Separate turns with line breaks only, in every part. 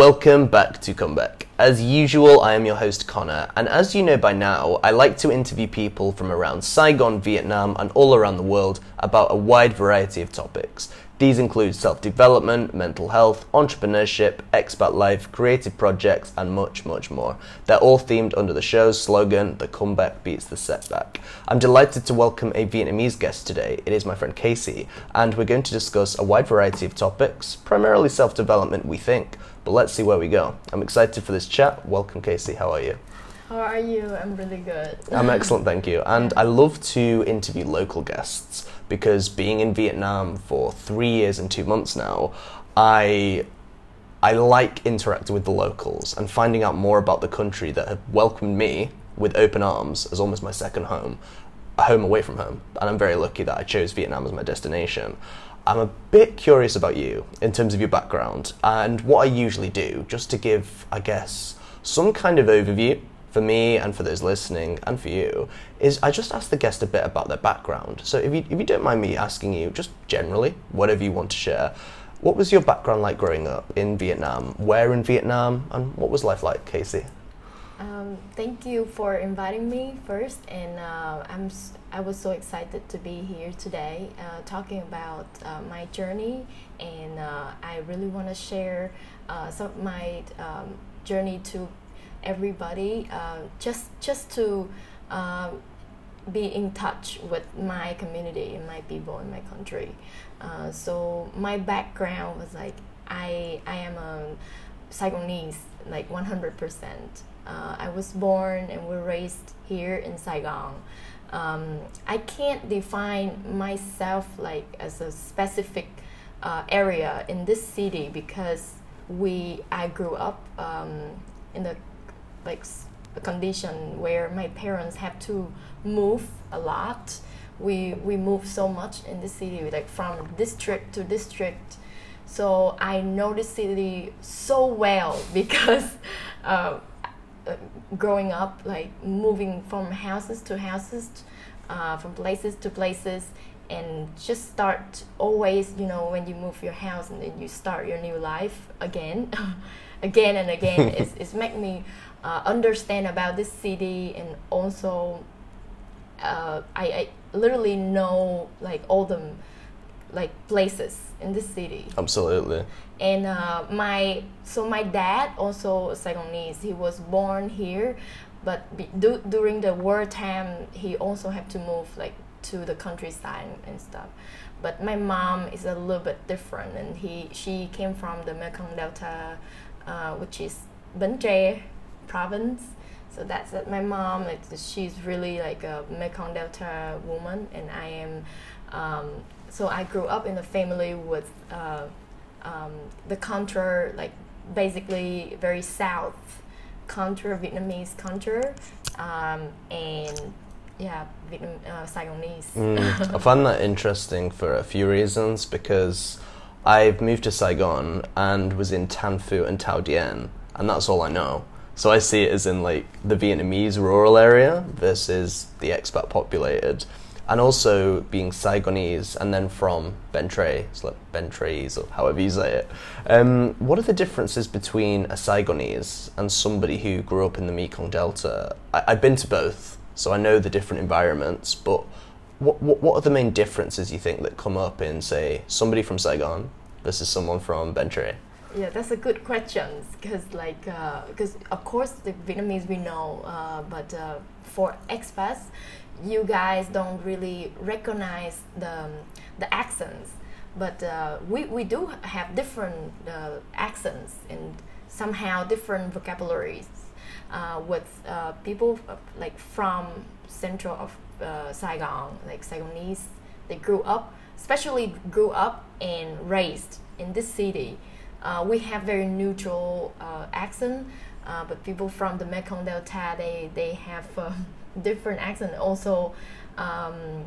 Welcome back to Comeback. As usual, I am your host Connor, and as you know by now, I like to interview people from around Saigon, Vietnam, and all around the world about a wide variety of topics. These include self development, mental health, entrepreneurship, expat life, creative projects, and much, much more. They're all themed under the show's slogan, The Comeback Beats the Setback. I'm delighted to welcome a Vietnamese guest today. It is my friend Casey, and we're going to discuss a wide variety of topics, primarily self development, we think. But let's see where we go. I'm excited for this chat. Welcome, Casey. How are you?
How are you? I'm really good.
I'm excellent, thank you. And I love to interview local guests because being in Vietnam for three years and two months now, I I like interacting with the locals and finding out more about the country that have welcomed me with open arms as almost my second home, a home away from home. And I'm very lucky that I chose Vietnam as my destination. I'm a bit curious about you in terms of your background and what I usually do, just to give, I guess, some kind of overview for me and for those listening and for you is I just ask the guest a bit about their background. So if you, if you don't mind me asking you, just generally, whatever you want to share, what was your background like growing up in Vietnam? Where in Vietnam? And what was life like, Casey?
Um, thank you for inviting me first, and uh, I'm I was so excited to be here today, uh, talking about uh, my journey, and uh, I really want to share uh, some of my um, journey to everybody, uh, just just to uh, be in touch with my community and my people in my country. Uh, so my background was like I I am a Saigonese, like 100%. Uh, I was born and were raised here in Saigon. Um, I can't define myself like as a specific uh, area in this city because we I grew up um, in the like a condition where my parents have to move a lot. We we move so much in the city, like from district to district. So I know the city so well because uh, growing up, like moving from houses to houses, uh, from places to places, and just start always, you know, when you move your house and then you start your new life again, again and again, it's, it's make me uh, understand about this city and also uh, I, I literally know like all the like places in the city
Absolutely.
and uh, my so my dad also Saigonese. He was born here, but during the war time, he also had to move like to the countryside and stuff. But my mom is a little bit different, and he she came from the Mekong Delta, uh, which is Bến province. So that's that. My mom, it's, she's really like a Mekong Delta woman, and I am. Um, so I grew up in a family with uh, um, the culture, like basically very south culture, Vietnamese culture, um, and yeah, Vietnam, uh, Saigonese.
Mm, I find that interesting for a few reasons because I've moved to Saigon and was in Tan Phu and Thao Dien, and that's all I know. So I see it as in like the Vietnamese rural area versus the expat populated, and also being Saigonese and then from Ben Tre, it's like Ben Tres or however you say it. Um, what are the differences between a Saigonese and somebody who grew up in the Mekong Delta? I, I've been to both, so I know the different environments, but what, what, what are the main differences you think that come up in, say, somebody from Saigon versus someone from Ben Tre?
Yeah, that's a good question because, like, because of course the Vietnamese we know, uh, but uh, for expats, you guys don't really recognize the the accents. But uh, we we do have different uh, accents and somehow different vocabularies uh, with uh, people uh, like from central of uh, Saigon, like Saigonese. They grew up, especially grew up and raised in this city. We have very neutral accent, but people from the Mekong Delta they they have um, different accent. Also, um,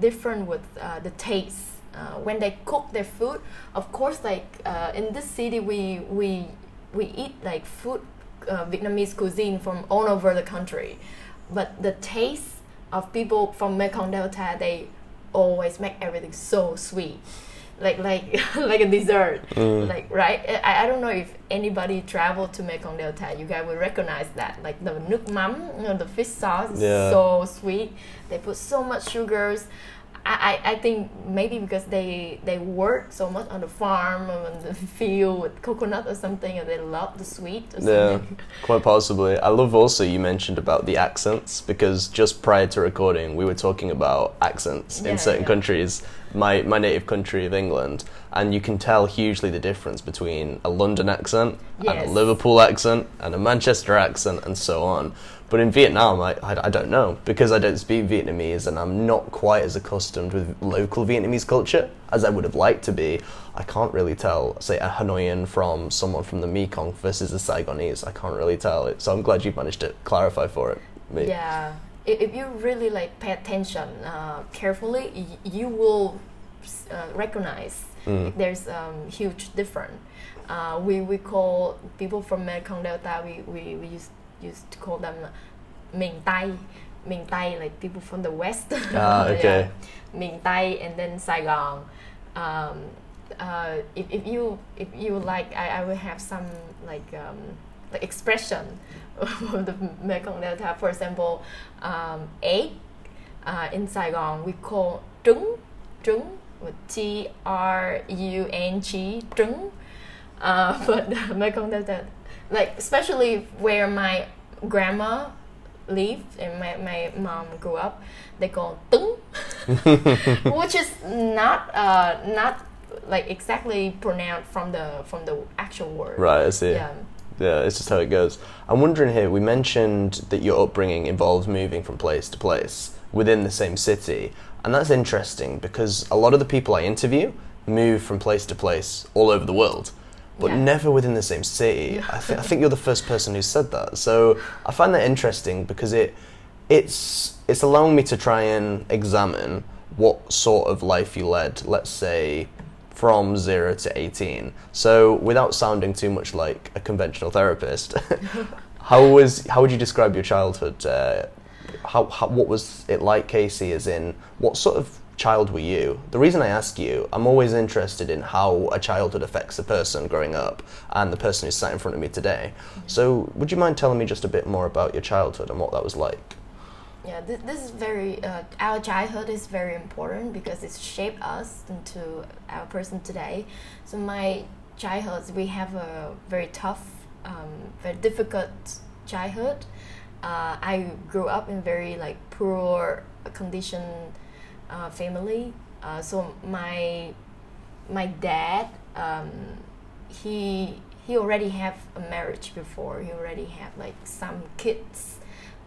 different with uh, the taste. Uh, when they cook their food, of course, like uh, in this city, we we we eat like food, uh, Vietnamese cuisine from all over the country, but the taste of people from Mekong Delta, they always make everything so sweet. Like like like a dessert, mm. like right. I, I don't know if anybody traveled to Mekong Delta, you guys will recognize that. Like the nước mắm, you know, the fish sauce is so sweet. They put so much sugars. I, I, I think maybe because they they work so much on the farm on the field with coconut or something, and they love the sweet. Or
Yeah, quite possibly. I love also you mentioned about the accents because just prior to recording, we were talking about accents
Yeah,
in certain
yeah.
countries. My my native country of England, and you can tell hugely the difference between a London accent and a Liverpool accent and a Manchester accent and so on. But in Vietnam, I, I, I don't know because I don't speak Vietnamese and I'm not quite as accustomed with local Vietnamese culture as I would have liked to be. I can't really tell, say, a Hanoian from someone from the Mekong versus a Saigonese. I can't really tell it. So I'm glad you've managed to clarify for it. Me.
Yeah, if, you really like pay attention uh, carefully, y- you will uh, recognize
Mm.
there's um, huge difference. Uh, we we call people from Mekong Delta. We, we, we used used to call them Miền Tây, Miền Tây, like people from the west.
Ah, okay.
yeah. Miền Tây, and then Saigon. Um, uh, if, if you if you like, I, I will have some like um, like expression of the Mekong Delta. For example, um, egg uh, in Saigon we call trứng trứng with T R U N G trứng. Uh, but the Mekong Delta, like especially where my grandma lived and my, my mom grew up, they call trứng, which is not uh, not like exactly pronounced from the from the actual word.
Right, I see.
Yeah.
Yeah, it's just how it goes. I'm wondering here, we mentioned that your upbringing involves moving from place to place within the same city. And that's interesting because a lot of the people I interview move from place to place all over the world, but
Yeah.
never within the same city. I, th- I think you're the first person who said that. So I find that interesting because it it's it's allowing me to try and examine what sort of life you led, let's say from 0 to 18. So without sounding too much like a conventional therapist, how was how would you describe your childhood? Uh, how, how what was it like, Casey? As in, what sort of child were you? The reason I ask you, I'm always interested in how a childhood affects a person growing up and the person who's sat in front of me today. So, would you mind telling me just a bit more about your childhood and what that was like?
Yeah, this, this is very, uh, our childhood is very important because it shaped us into our person today. So, my childhood, we have a very tough, um, very difficult childhood. Uh, I grew up in very like poor condition uh, family. Uh, so my my dad, um, he he already have a marriage before. He already have like some kids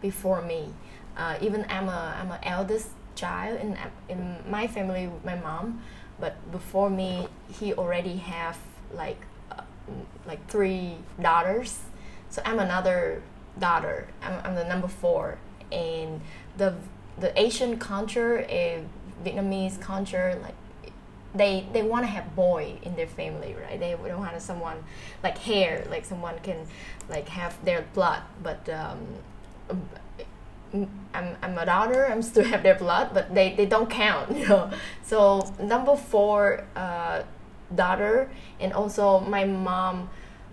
before me. Uh, even I'm a I'm an eldest child in in my family with my mom, but before me he already have like uh, like three daughters. So I'm another daughter. I'm, I'm the number four, and the the Asian culture, uh, Vietnamese culture, like they they want to have boy in their family, right? They don't want someone like hair, like someone can like have their blood, but um, I'm, I'm a daughter. I'm still have their blood, but they, they don't count, you know. So number four uh, daughter, and also my mom.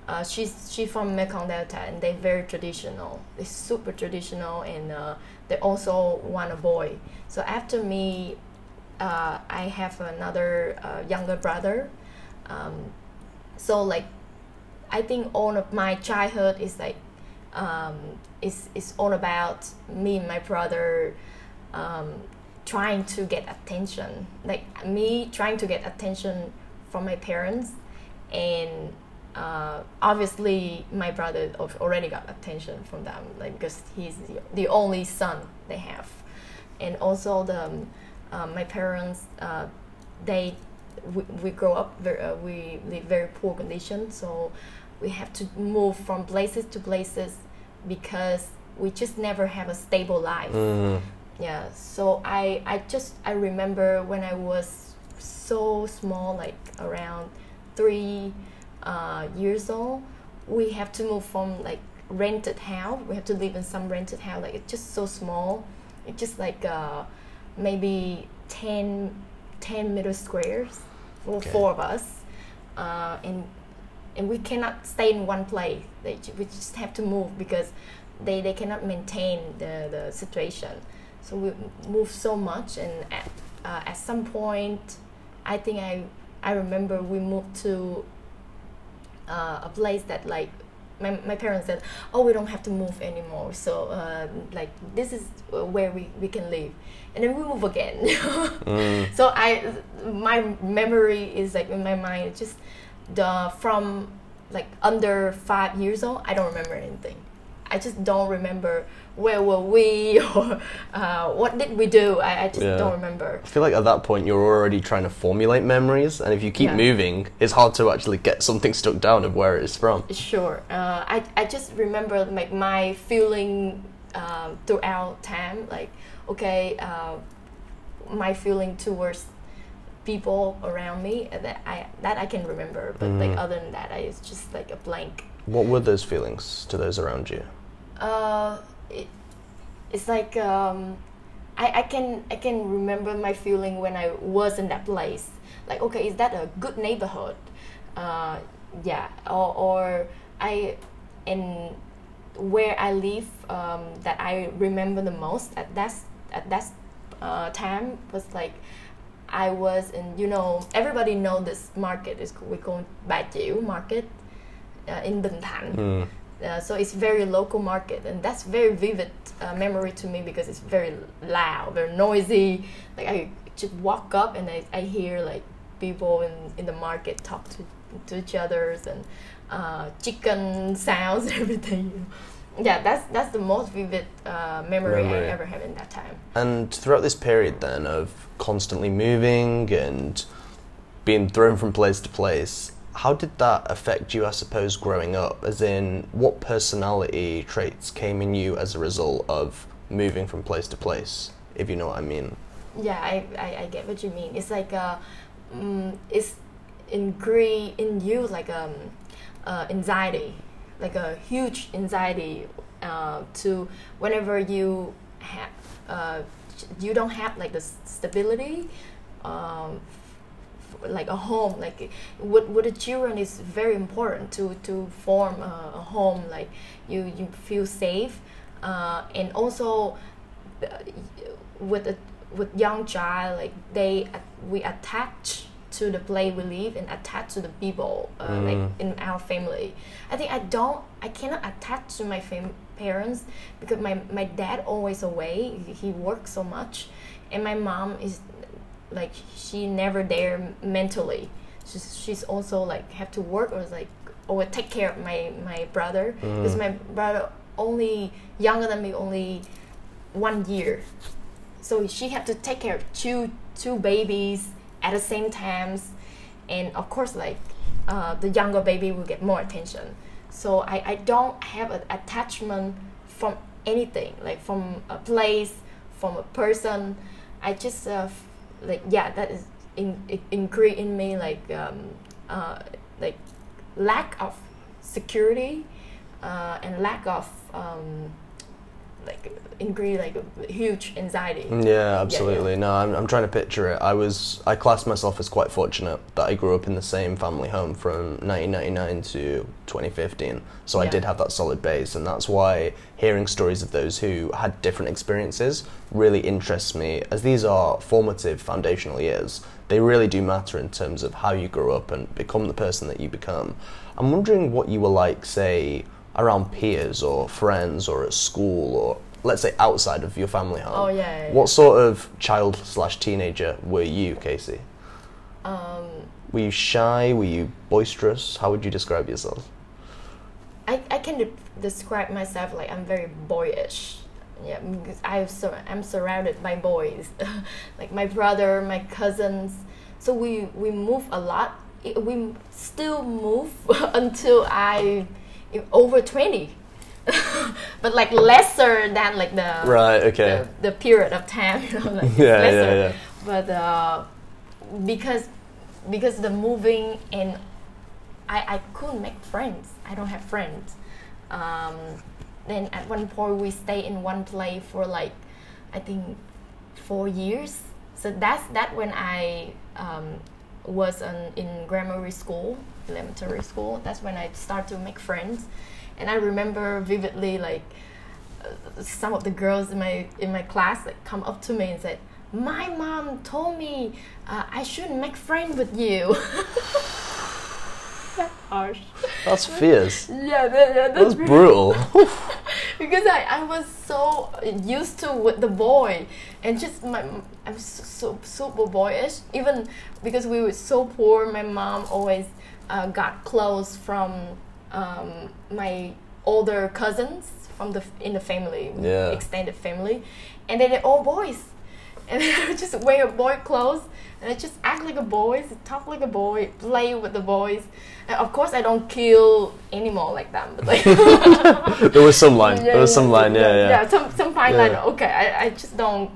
Uh, she's she from Mekong Delta, and they're very traditional. They're super traditional, and uh, they also want a boy. So after me, uh, I have another uh, younger brother. Um, so like, I think all of my childhood is like, um, is is all about me and my brother, um, trying to get attention. Like me trying to get attention from my parents, and uh, obviously my brother already got attention from them, like because he's the, the only son they have, and also the um, uh, my parents uh, they we, we grow up very, uh, we live very poor conditions, so we have to move from places to places because we just never have a stable life.
Mm.
Yeah, so I I just I remember when I was so small, like around three uh, years old, we have to move from like rented house. We have to live in some rented house. Like it's just so small. It's just like uh, maybe 10, 10 meter squares for
Okay.
four of us, uh, and and we cannot stay in one place. They, we just have to move because they, they cannot maintain the, the situation. So we move so much, and at, uh, at some point, I think I I remember we moved to uh, a place that like my, my parents said, oh, we don't have to move anymore. So uh, like this is uh, where we, we can live, and then we move again.
Mm.
So I my memory is like in my mind just the from like under five years old I don't remember anything. I just don't remember where were we or uh, what did we do. I, I just
Yeah.
don't remember.
I feel like at that point you're already trying to formulate memories, and if you keep
Yeah.
moving, it's hard to actually get something stuck down of where it's from.
Sure. Uh, I, I just remember like my feeling um, throughout time. Like, okay, uh, my feeling towards people around me uh, that I that I can remember. But like
Mm.
other than that, I, it's just like a blank.
What were those feelings to those around you?
Uh, it, it's like um, I, I can I can remember my feeling when I was in that place. Like, okay, is that a good neighborhood? Uh, yeah, or, or I in where I live um, that I remember the most at that at that uh, time was like I was in you know everybody know this market is we call Bà Chiểu market uh, in Bình Thạnh.
Mm.
Uh, so it's very local market, and that's very vivid uh, memory to me because it's very loud, very noisy. Like I just walk up and I, I hear like people in, in the market talk to, to each others and uh, chicken sounds and everything. Yeah, that's that's the most vivid uh, memory,
Memory.
I ever have in that time.
And throughout this period, then, of constantly moving and being thrown from place to place, how did that affect you, I suppose, growing up? As in, what personality traits came in you as a result of moving from place to place, if you know what I mean?
Yeah, I, I, I get what you mean. It's like uh, mm, it's ingrained in you like um, uh, anxiety, like a huge anxiety uh, to whenever you have uh, you don't have like the stability. Um, like a home like with, with the children is very important to to form a, a home like you you feel safe uh, and also uh, with a with young child like they we attach to the place we live and attach to the people uh,
Mm.
like in our family i think i don't i cannot attach to my fam- parents because my, my dad always away he, he works so much and my mom is like she never there mentally. She's, she's also like have to work or like or take care of my my brother. Because
Mm.
my brother only younger than me only one year. So she had to take care of two two babies at the same times. And of course like uh, the younger baby will get more attention. So I, I don't have an attachment from anything like from a place from a person. I just uh, like yeah that is in, in, in me like um, uh, like lack of security uh, and lack of um, like ingrained like huge anxiety mm,
Yeah, absolutely. No, I'm, I'm trying to picture it. I was, I class myself as quite fortunate that I grew up in the same family home from 1999 to 2015. So I did have that solid base, and that's why hearing stories of those who had different experiences really interests me, as these are formative, foundational years. They really do matter in terms of how you grow up and become the person that you become. I'm wondering what you were like, say, around peers or friends or at school or let's say outside of your family home.
Oh, yeah, yeah,
What sort of child slash teenager were you, Casey?
um,
Were you shy? Were you boisterous? How would you describe yourself?
I, I can de- describe myself like I'm very boyish. Yeah, because I sur- I'm surrounded by boys, like my brother, my cousins. So we we move a lot. We still move until i- over twenty, but like lesser than like the
Right, okay.
the, the period of time. You know, like
Yeah, yeah,
lesser.
yeah.
But uh, because because the moving and I, I couldn't make friends. I don't have friends. Um, then at one point we stay in one place for like I think four years. So that's that when I um, was in grammar school, elementary school. That's when I started to make friends, and I remember vividly like uh, some of the girls in my in my class like come up to me and said, "My mom told me uh, I shouldn't make friends with you." That's harsh.
That's fierce.
Yeah, that, that,
That's
that's
brutal.
because I, I was so used to with the boy and just my I was so super boyish even because we were so poor my mom always uh, got clothes from um, my older cousins from the in the family
Yeah.
extended family and then they're all boys and I just wear boy clothes and I just act like a boy, talk like a boy, play with the boys. And of course, I don't kill animal like them, but like
there was some line. there was some line. Yeah, yeah.
yeah. Some some fine
Yeah.
line. Okay, I, I just don't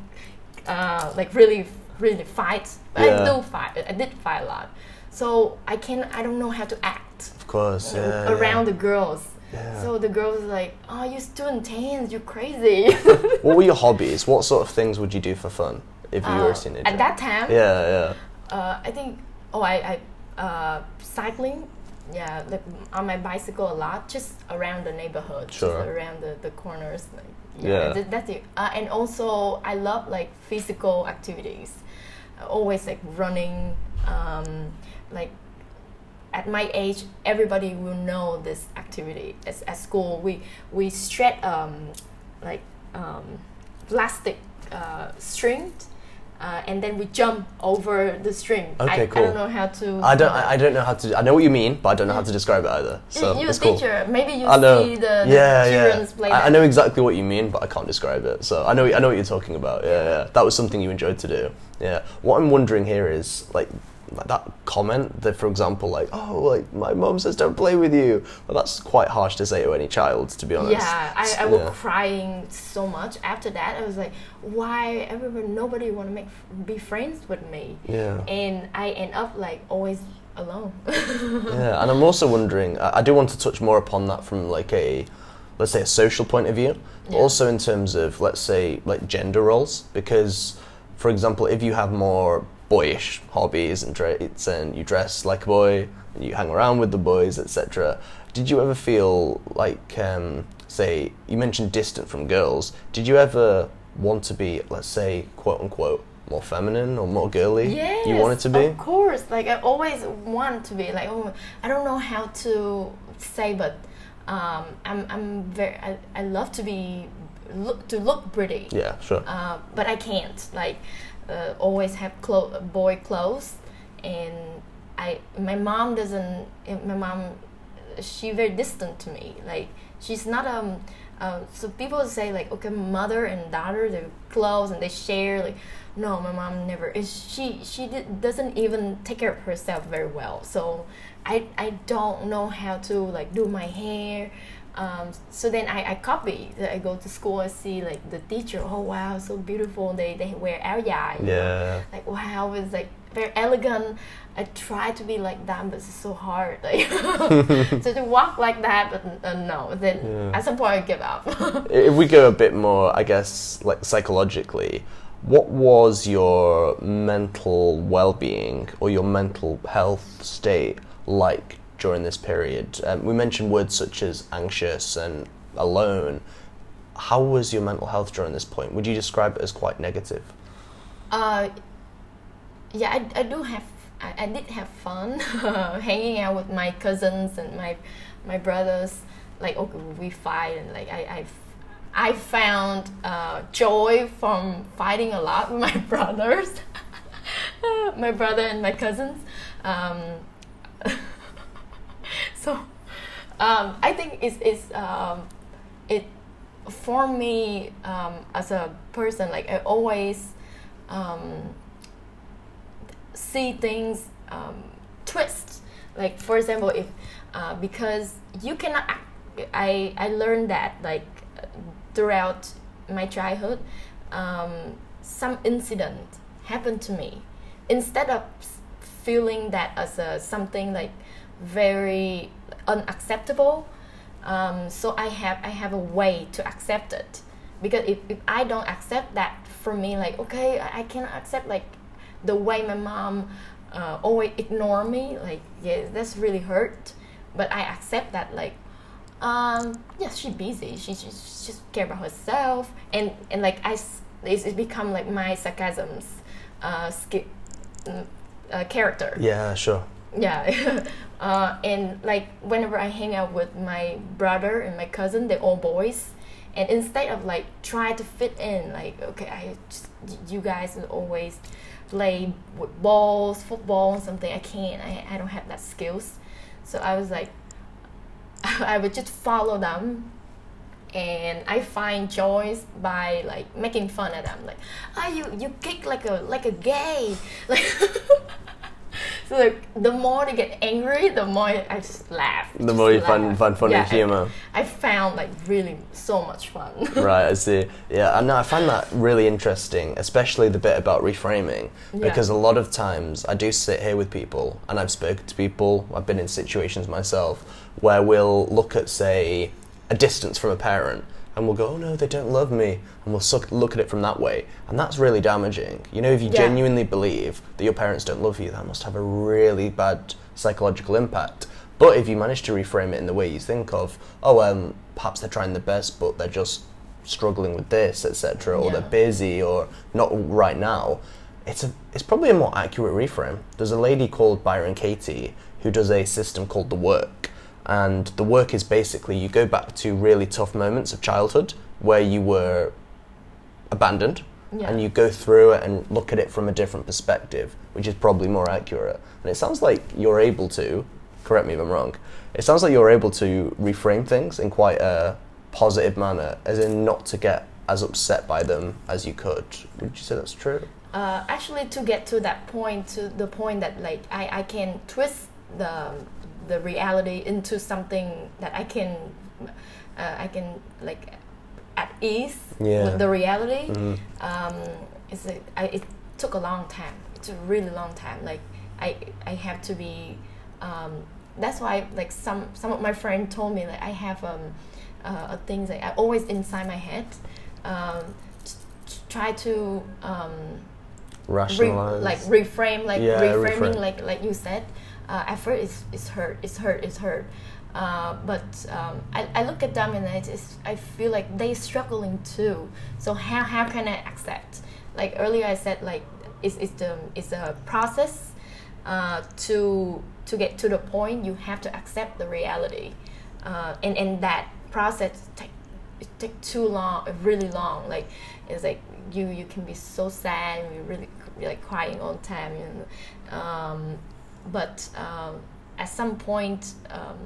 uh, like really really fight. But
Yeah.
I do fight. I did fight a lot, so I can I don't know how to act
Of course. Yeah.
around the girls.
Yeah.
So the girls like, oh, you're too intense. You're crazy.
What were your hobbies? What sort of things would you do for fun if you were a
Uh,
teenager?
At that time,
Yeah, yeah.
uh, I think oh I, I uh, cycling yeah like on my bicycle a lot just around the neighborhood
Sure.
just around the, the corners like,
Yeah.
that- that's it uh, and also I love like physical activities always like running um, like at my age everybody will know this activity as, at school we we stretch um, like um, plastic uh, string uh, and then we jump over the string
Okay,
I, I don't know how to
I don't. I I don't know how to. I know what you mean, but I don't know how to describe it either. So
you, you're
it's cool.
teacher maybe you
I know.
see the, the
yeah, yeah.
play
I, I know exactly what you mean, but I can't describe it. So I know. I know what you're talking about. Yeah, yeah. That was something you enjoyed to do. Yeah. What I'm wondering here is like. Like that comment that, for example, like, oh, like my mom says don't play with you. Well, that's quite harsh to say to any child, to be honest.
Yeah, I, I was crying so much. After that, I was like, why everyone, nobody want to make be friends with me,
Yeah.
and I end up like always alone.
Yeah, and I'm also wondering. I, I do want to touch more upon that from like a, let's say, a social point of view, but
Yeah.
also in terms of let's say like gender roles. Because, for example, if you have more boyish hobbies and traits, and you dress like a boy, and you hang around with the boys, etc. Did you ever feel like, um, say, you mentioned distant from girls? Did you ever want to be, let's say, quote unquote, more feminine or more girly?
Yes,
You wanted to be?
Of course, like I always want to be. Like oh, I don't know how to say, but um, I'm I'm very I, I love to be look to look pretty.
Yeah, sure.
Uh, but I can't like uh, always have clo- boy clothes, and I my mom doesn't. eh, My mom, she very distant to me. Like she's not um. Uh, so people say like okay, mother and daughter they're close and they share like. No, my mom never. Is she she did, doesn't even take care of herself very well. So I I don't know how to like do my hair. Um, so then I, I copy. I go to school. I see like the teacher. Oh wow, so beautiful. They they wear áo dài. you know.
Yeah.
Like wow, it's like very elegant. I try to be like that, but it's so hard. Like so to walk like that, but uh, no. Then
Yeah.
at some point I give up.
if we go a bit more, I guess, like psychologically, what was your mental well-being or your mental health state like during this period? Um, we mentioned words such as anxious and alone. How was your mental health during this point? Would you describe it as quite negative?
Uh, yeah, I, I do have. I, I did have fun hanging out with my cousins and my my brothers. Like okay, we fight and like I I, I found uh, joy from fighting a lot with my brothers, my brother and my cousins. Um, so um, I think it's, it's um, it formed me um, as a person. Like I always um, see things um, twist. Like for example, if uh, because you cannot, I I learned that like throughout my childhood, um, some incident happened to me. Instead of feeling that as a something like very unacceptable, um, so I have I have a way to accept it. Because if, if I don't accept that for me like okay I, I cannot accept like the way my mom uh, always ignore me like yeah that's really hurt. But i accept that like um yeah she's busy. She, she, she just care about herself. And and like i it's, become like my sarcasms uh, ski- mm, uh character.
Yeah, sure.
Yeah. Uh, and like whenever i hang out with my brother and my cousin they're all boys. And instead of like try to fit in like okay i just, you guys always play with balls football something i can't I, I don't have that skills. So i was like i would just follow them. And I find joys by like making fun of them, like, ah, you you kick like a like a gay, like. So like the more they get angry, the more I just laugh.
The
just
more you find
laugh.
find funny
Yeah, I-
humor.
I found like really so much fun.
right, I see. Yeah, and I find that really interesting, especially the bit about reframing,
Yeah.
because a lot of times I do sit here with people, and I've spoken to people. I've been in situations myself where we'll look at, say, a distance from a parent, and we'll go, "Oh no, they don't love me," and we'll suck, look at it from that way, and that's really damaging. You know, if you
Yeah.
genuinely believe that your parents don't love you, that must have a really bad psychological impact. But if you manage to reframe it in the way you think of, oh, um, perhaps they're trying their best, but they're just struggling with this, etc., or
Yeah.
they're busy, or not right now, it's a it's probably a more accurate reframe. There's a lady called Byron Katie who does a system called the work, and the work is basically you go back to really tough moments of childhood where you were abandoned
Yeah.
and you go through it and look at it from a different perspective, which is probably more accurate. And it sounds like you're able to, correct me if I'm wrong, it sounds like you're able to reframe things in quite a positive manner, as in not to get as upset by them as you could. Would you say that's true?
uh, actually to get to that point to the point that like I, I can twist the the reality into something that I can uh, I can like at ease
Yeah.
with the reality
Mhm.
um, it's a, I, it took a long time it's a really long time like I I have to be um, that's why like some some of my friends told me like I have um, uh, things that I always inside my head um, t- t- try to um, re-
Rationalize.
like reframe like
Yeah,
reframing
reframe.
like like you said uh, at first it's, it's hurt it's hurt it's hurt. Uh, but um, I, I look at them and I just I feel like they're struggling too. So how, how can I accept? Like earlier I said like it's, it's the it's a process uh, to to get to the point you have to accept the reality. Uh, and and that process take take too long really long. Like it's like you you can be so sad and you're really like crying all the time know um, but um, at some point um,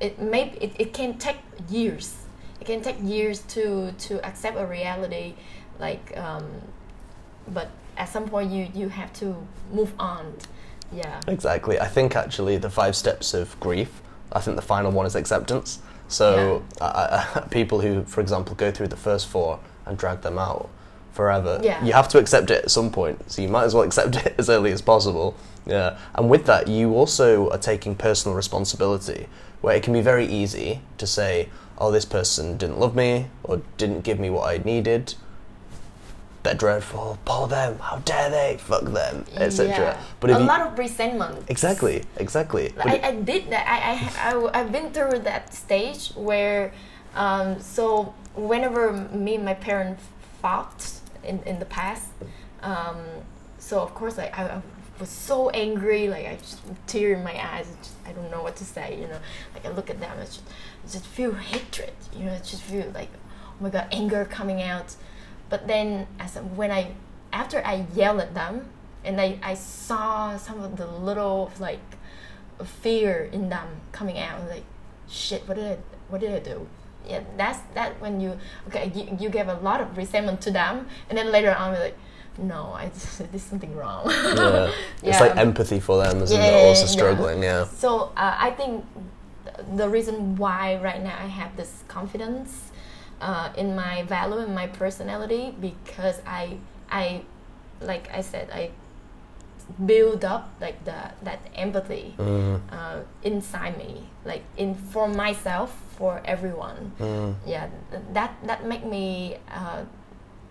it may it, it can take years it can take years to to accept a reality like um, but at some point you you have to move on yeah
Exactly. I think actually the five steps of grief. I think the final one is acceptance. So uh, uh, people who, for example, go through the first four and drag them out forever,
Yeah.
you have to accept it at some point. So you might as well accept it as early as possible. Yeah. And with that, you also are taking personal responsibility, where it can be very easy to say, "Oh, this person didn't love me or didn't give me what I needed." They're dreadful. Poor them. How dare they? Fuck them, etc.
yeah.
But if
a lot of resentment
Exactly, exactly.
I, I did that. I, I, I, have been through that stage where, um, so whenever me and my parents fought in, in the past, um, so of course I, I was so angry, like I just tear in my eyes. I, just, I don't know what to say, you know. Like I look at them, I just, I just feel hatred, you know. I just feel like, oh my god, anger coming out. But then as when I, after I yell at them, and I, I saw some of the little like fear in them coming out like shit what did I what did I do yeah that's that when you okay you, you give a lot of resentment to them and then later on like no I there's something wrong
yeah. It's
Yeah.
like empathy for them as in
Yeah,
they're also struggling, yeah.
so uh, I think th- the reason why right now I have this confidence uh, in my value and my personality because I I like I said I build up like the that empathy
Mm,
uh, inside me like in for myself for everyone
mm,
yeah that that make me uh,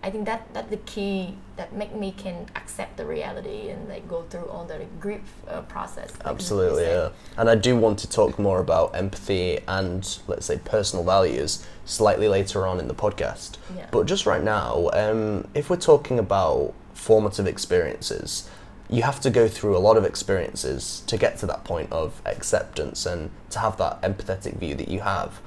I think that that the key that make me can accept the reality and like go through all the grief uh, process. like
Absolutely, yeah. And I do want to talk more about empathy and, let's say, personal values slightly later on in the podcast.
Yeah.
But just right now, um, if we're talking about formative experiences, you have to go through a lot of experiences to get to that point of acceptance and to have that empathetic view that you have.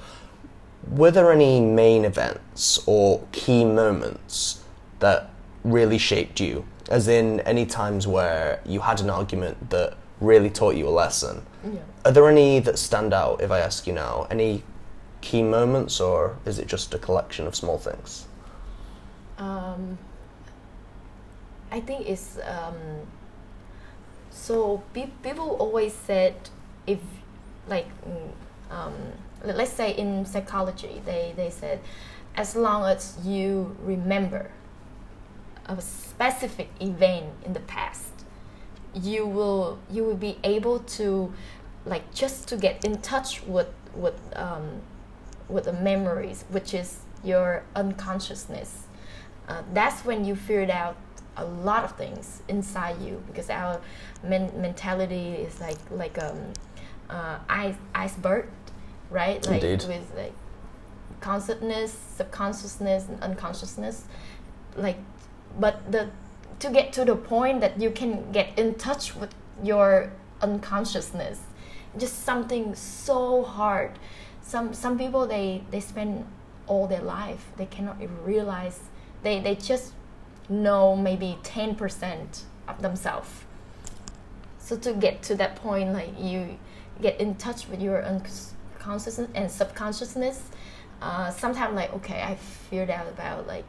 Were there any main events or key moments that really shaped you? As in, any times where you had an argument that really taught you a lesson?
Yeah.
Are there any that stand out if I ask you now? Any key moments, or is it just a collection of small things?
Um, I think it's um, so pe- people always said if like mm, um, let's say in psychology they, they said as long as you remember a specific event in the past you will you will be able to like just to get in touch with with um, with the memories which is your unconsciousness. Uh, that's when you figured out a lot of things inside you because our men- mentality is like like um uh, ice iceberg right? Like
Indeed.
with like consciousness subconsciousness and unconsciousness. Like but the to get to the point that you can get in touch with your unconsciousness just something so hard. Some some people they they spend all their life they cannot even realize. They they just know maybe 10% of themselves. So to get to that point like you get in touch with your unconsciousness and subconsciousness uh, sometimes like okay i figured out about like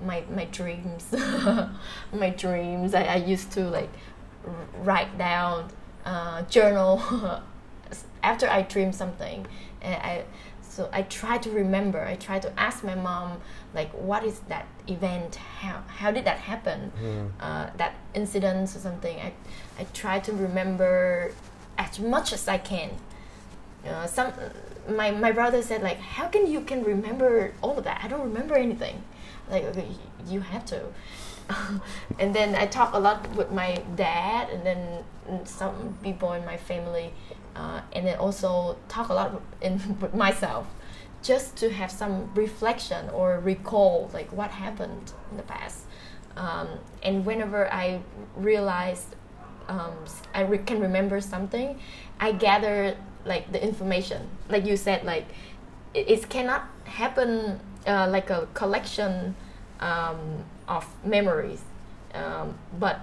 my my dreams. My dreams. I, I used to like write down uh, journal after i dream something. And i so i try to remember. I try to ask my mom like what is that event? How how did that happen? Uh, that incident or something. I i try to remember as much as i can uh, some my my brother said like how can you can remember all of that? I don't remember anything. Like okay, you have to. And then i talk a lot with my dad and then some people in my family uh, and then also talk a lot in with myself just to have some reflection or recall like what happened in the past. Um, and whenever i realized um, I re- can remember something, I gather like the information. Like you said, like it, it cannot happen uh, like a collection um, of memories, um, but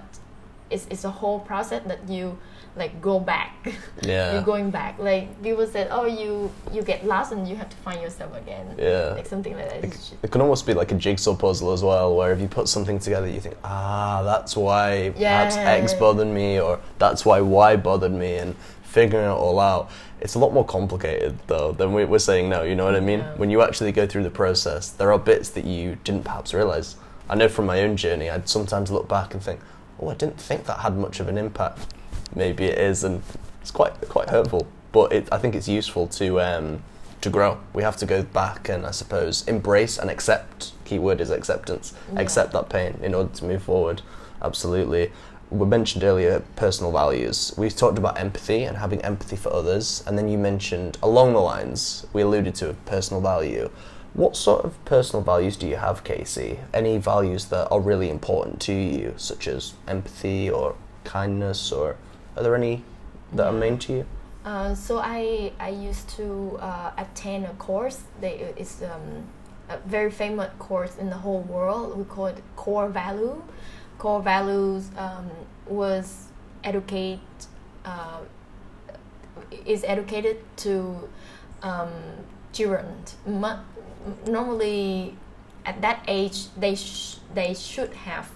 it's, it's a whole process that you like go back.
Yeah.
You're going back. Like people said, oh, you you get lost and you have to find yourself again.
Yeah.
Like something like that. Ju-
It can almost be like a jigsaw puzzle as well, where if you put something together, you think, ah, that's why yeah. perhaps X bothered me, or that's why Y bothered me, and figuring it all out. It's a lot more complicated, though, than we- we're saying now, you know what I mean?
Yeah.
When you actually go through the process, there are bits that you didn't perhaps realize. I know from my own journey, I'd sometimes look back and think, oh, I didn't think that had much of an impact. Maybe it is, and it's quite quite hurtful. But it, I think it's useful to um, to grow. We have to go back and I suppose embrace and accept. Key word is acceptance.
Yeah.
Accept that pain in order to move forward. Absolutely. We mentioned earlier personal values. We've talked about empathy and having empathy for others, and then you mentioned along the lines we alluded to personal value. What sort of personal values do you have, Casey? Any values that are really important to you, such as empathy or kindness, or are there any that are main to you?
Uh, so I I used to uh, attend a course. They, it's um, a very famous course in the whole world. We call it Core Value. Core Values um, was educate uh, is educated to um, children. Mu- normally, at that age, they sh- they should have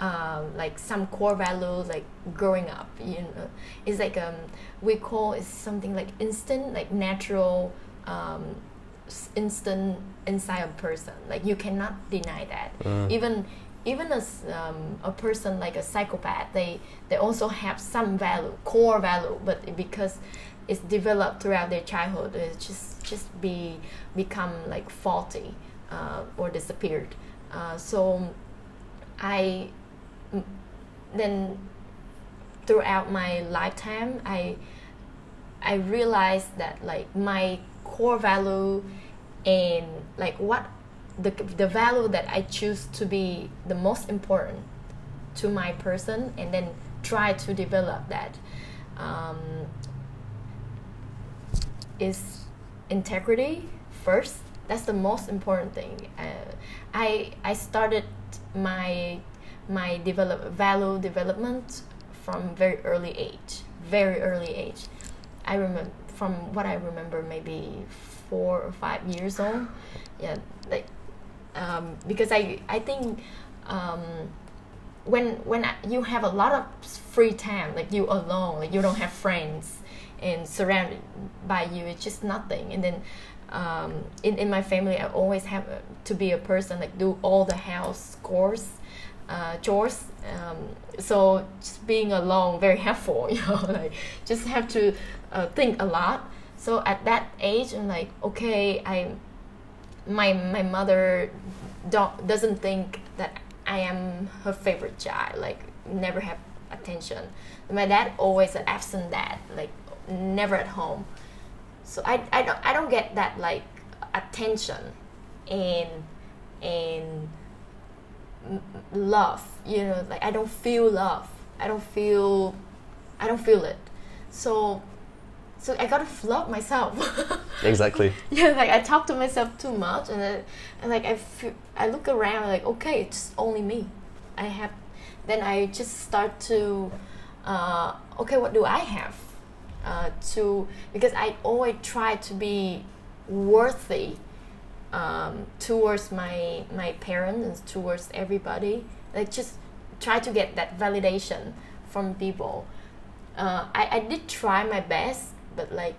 um, like some core values like growing up you know. It's like um we call it something like instant like natural um instant inside a person. Like you cannot deny that. Even even as um, a person like a psychopath they they also have some value core value but because it's developed throughout their childhood it just just be become like faulty uh, or disappeared. Uh, so I then throughout my lifetime, I I realized that like my core value and like what the the value that I choose to be the most important to my person, and then try to develop that. Um, is integrity first. That's the most important thing. Uh, I I started my my develop value development from very early age, very early age. I remember from what I remember, maybe four or five years old. Yeah, like um, because I I think um, when when you have a lot of free time, like you alone, like you don't have friends and surrounded by you, it's just nothing. And then um, in in my family, I always have to be a person like do all the house chores uh, chores. Um, so just being alone very helpful. You know, like just have to uh, think a lot. So at that age, I'm like, okay, I my my mother don't doesn't think that I am her favorite child. Like never have attention. My dad always an absent dad, like never at home. So I, I don't I don't get that like attention and and love you know like i don't feel love i don't feel i don't feel it so so i gotta flop myself.
Exactly.
Yeah like i talk to myself too much and then and like i feel, i look around like okay it's only me. I have then i just start to uh, okay what do i have? Uh, to because i always try to be worthy um, towards my my parents and towards everybody. Like just try to get that validation from people. Uh, I, I did try my best but like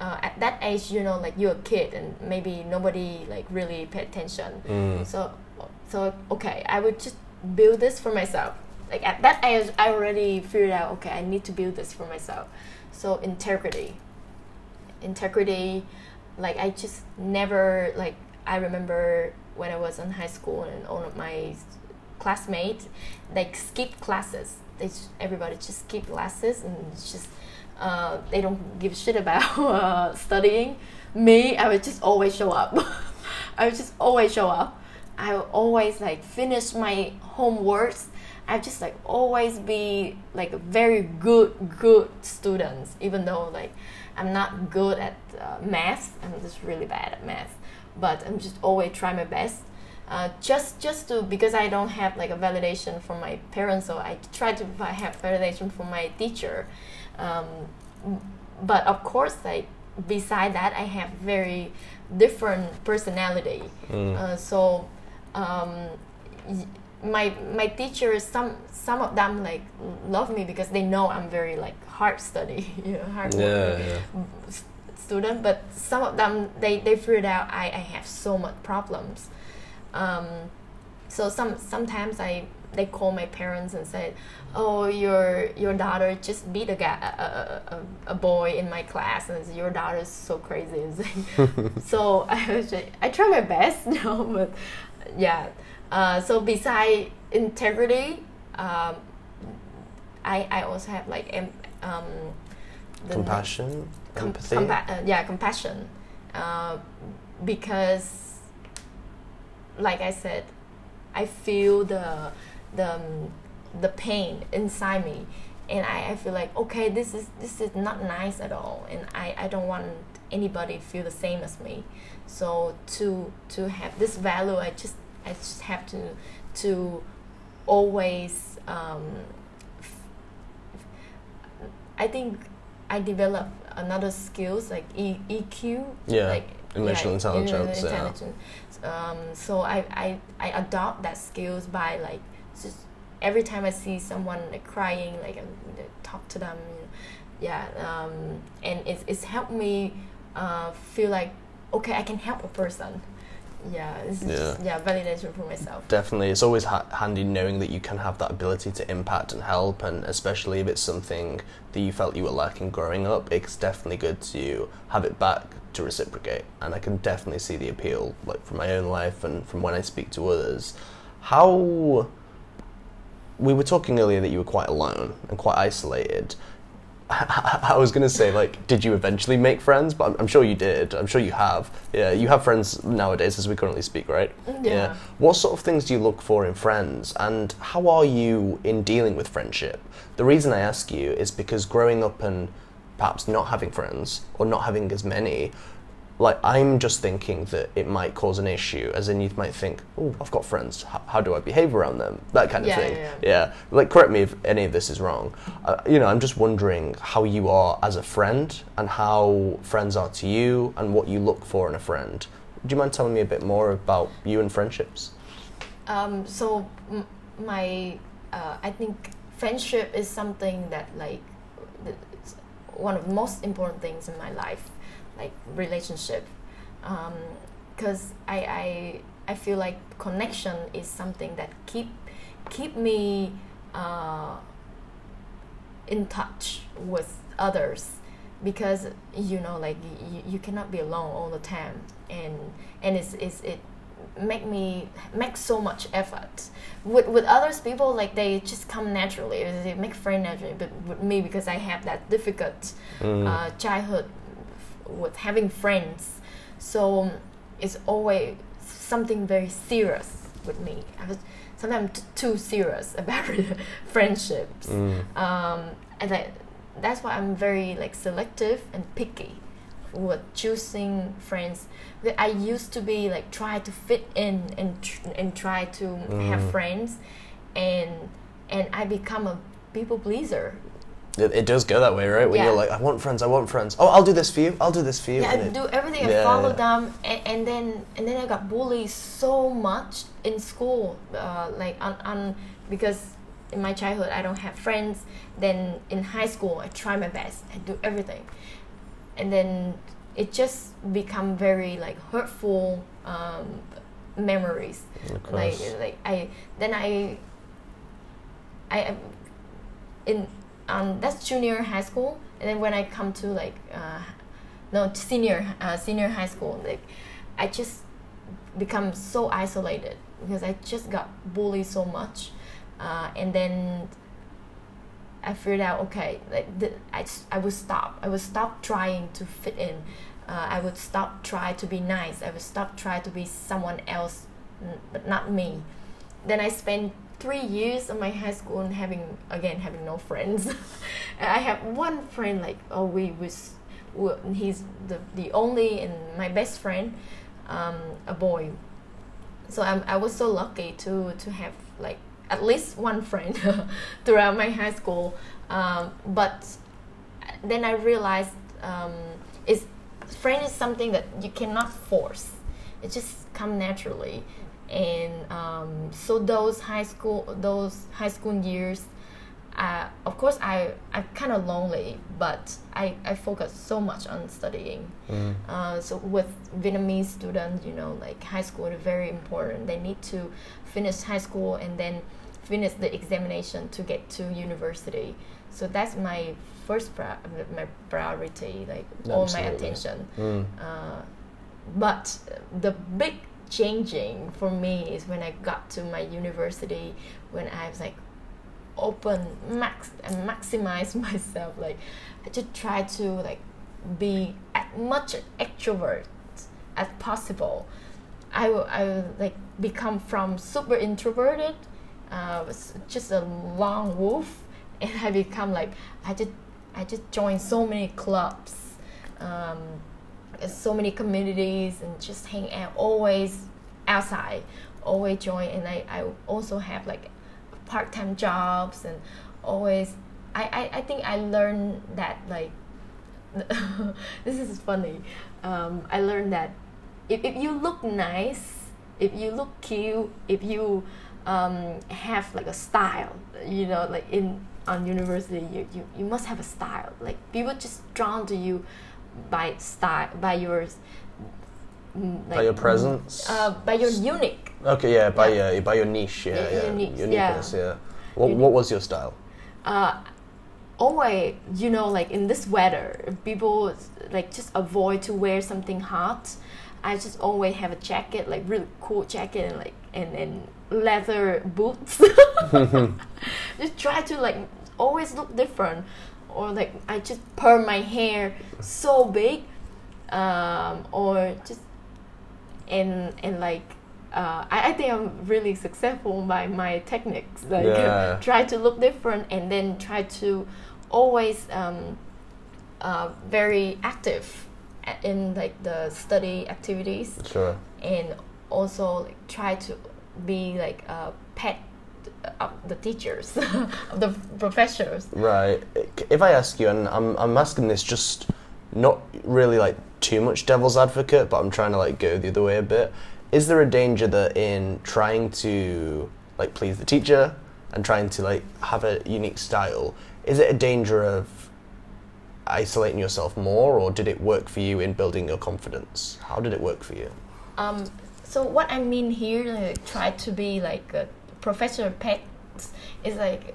uh, at that age you know like you're a kid and maybe nobody like really pay attention.
Mm.
so so okay i would just build this for myself. Like at that age i already figured out okay i need to build this for myself. So integrity. Integrity like i just never like i remember when i was in high school and all of my classmates like skip classes. They just, everybody just skip classes and it's just uh, they don't give shit about uh, studying. Me i would just always show up. I would just always show up. I would always like finish my homeworks. I just like always be like a very good good student even though like i'm not good at uh, math. I'm just really bad at math. But i'm just always try my best uh, just just to because I don't have like a validation from my parents, so I try to have validation from my teacher. Um, but of course, like beside that, I have very different personality.
Mm.
Uh, so um, y- my my teachers, some some of them like love me because they know I'm very like hard study, you know, hard
Yeah, yeah.
student. But some of them they they figured out I, I have so much problems. Um, so some sometimes I they call my parents and said, "Oh, your your daughter just beat a guy, a, a, a, boy in my class, and your daughter is so crazy." So I was like, I try my best, no, but yeah. Uh, so beside integrity, um, I I also have like um,
Compassion,
com-
empathy.
compa- uh, yeah, compassion, uh, because, like I said, I feel the the um, the pain inside me, and I, I feel like okay, this is this is not nice at all, and I, I don't want anybody feel the same as me. So to to have this value, I just I just have to to always um, I think I develop another skills like e- EQ,
Yeah,
like
emotional
yeah,
intelligence, yeah.
Um, so I, I I adopt that skills by like just every time I see someone like crying, like I talk to them, you know, yeah, um, and it's it's helped me uh, feel like okay, I can help a person. Yeah, it's just, yeah, validation for myself.
Definitely, it's always ha- handy knowing that you can have that ability to impact and help, and especially if it's something that you felt you were lacking growing up, it's definitely good to have it back to reciprocate, and I can definitely see the appeal, like from my own life and from when I speak to others. How we were talking earlier that you were quite alone and quite isolated. I was going to say, like, did you eventually make friends? But I'm, I'm, sure you did. I'm sure you have. Yeah, you have friends nowadays as we currently speak, right?
Yeah. yeah.
What sort of things do you look for in friends? And how are you in dealing with friendship? The reason I ask you is because growing up and perhaps not having friends or not having as many like I'm just thinking that it might cause an issue, as in you might think, "Oh, I've got friends. H- how do I behave around them?" That kind of
yeah,
thing.
Yeah,
yeah. yeah, Like, correct me if any of this is wrong. Uh, you know, I'm just wondering how you are as a friend, and how friends are to you, and what you look for in a friend. Do you mind telling me a bit more about you and friendships?
Um, so, m- my, uh, I think friendship is something that like, one of the most important things in my life like relationship. Because um, I, I I feel like connection is something that keep keep me uh, in touch with others. Because you know like you, you cannot be alone all the time. And and it's, it's it make me make so much effort with with others people like they just come naturally they make friends naturally but with me because i have that difficult mm. uh, childhood with having friends. So it's always something very serious with me. I was sometimes t- too serious about friendships. Mm. Um, and I, that's why I'm very like selective and picky with choosing friends. I used to be like try to fit in and tr- and try to mm. have friends, and and I become a people pleaser
it, it, does go that way, right? When yeah. you're like, I want friends, I want friends. Oh, I'll do this for you. I'll do this for you.
Yeah, I do everything. Yeah, I follow yeah. them, and, and, then and then I got bullied so much in school, uh, like on, on because in my childhood I don't have friends. Then in high school I try my best. I do everything, and then it just become very like hurtful um, memories. Like like I then I I in um, that's junior high school. And then when i come to like uh, no senior uh, senior high school like i just become so isolated because i just got bullied so much. Uh, and then i figured out okay like the, I, I would stop i would stop trying to fit in uh, i would stop try to be nice i would stop try to be someone else but not me then i spent three years of my high school and having again having no friends. I have one friend like oh we was he's the the only and my best friend, um, a boy. So I'm, I was so lucky to to have like at least one friend throughout my high school. Um, but then I realized um, is friend is something that you cannot force. It just come naturally and um, so those high school those high school years uh, of course I I'm kind of lonely, but I, I focus so much on studying. Mm. Uh, so with Vietnamese students, you know, like high school is very important. They need to finish high school and then finish the examination to get to university. So that's my first pri- my priority, like Absolutely. all my attention. Mm. Uh, but the big changing for me is when I got to my university when I was like open max and maximize myself like I just try to like be as much extrovert as possible I will, I will like become from super introverted uh, just a long wolf and I become like I just I just joined so many clubs um, so many communities and just hang out always outside always join and I, I also have like part-time jobs and always I, I, I think I learned that like this is funny um, I learned that if, if you look nice if you look cute if you um, have like a style you know like in on university you, you, you must have a style. Like people just drawn to you by style by your
like, by your presence?
uh, by your unique.
Okay yeah by yeah. by your niche yeah, yeah,
unique,
uniqueness yeah, yeah. What, what was your style?
Uh, always you know like in this weather people like just avoid to wear something hot. I just always have a jacket like really cool jacket and like and, and leather boots just try to like always look different or like i just perm my hair so big um, or just and and like uh, I, I, think I'm really successful by my techniques. Like
Yeah.
try to look different and then try to always um, uh, very active in like the study activities
Sure.
and also like, try to be like a pet of the teachers of the professors.
Right. If I ask you, and I'm, I'm asking this just not really like too much devil's advocate, but I'm trying to like go the other way a bit. Is there a danger that in trying to like please the teacher and trying to like have a unique style, is it a danger of isolating yourself more, or did it work for you in building your confidence? How did it work for you?
Um, so what I mean here, like, try to be like a professor pets is like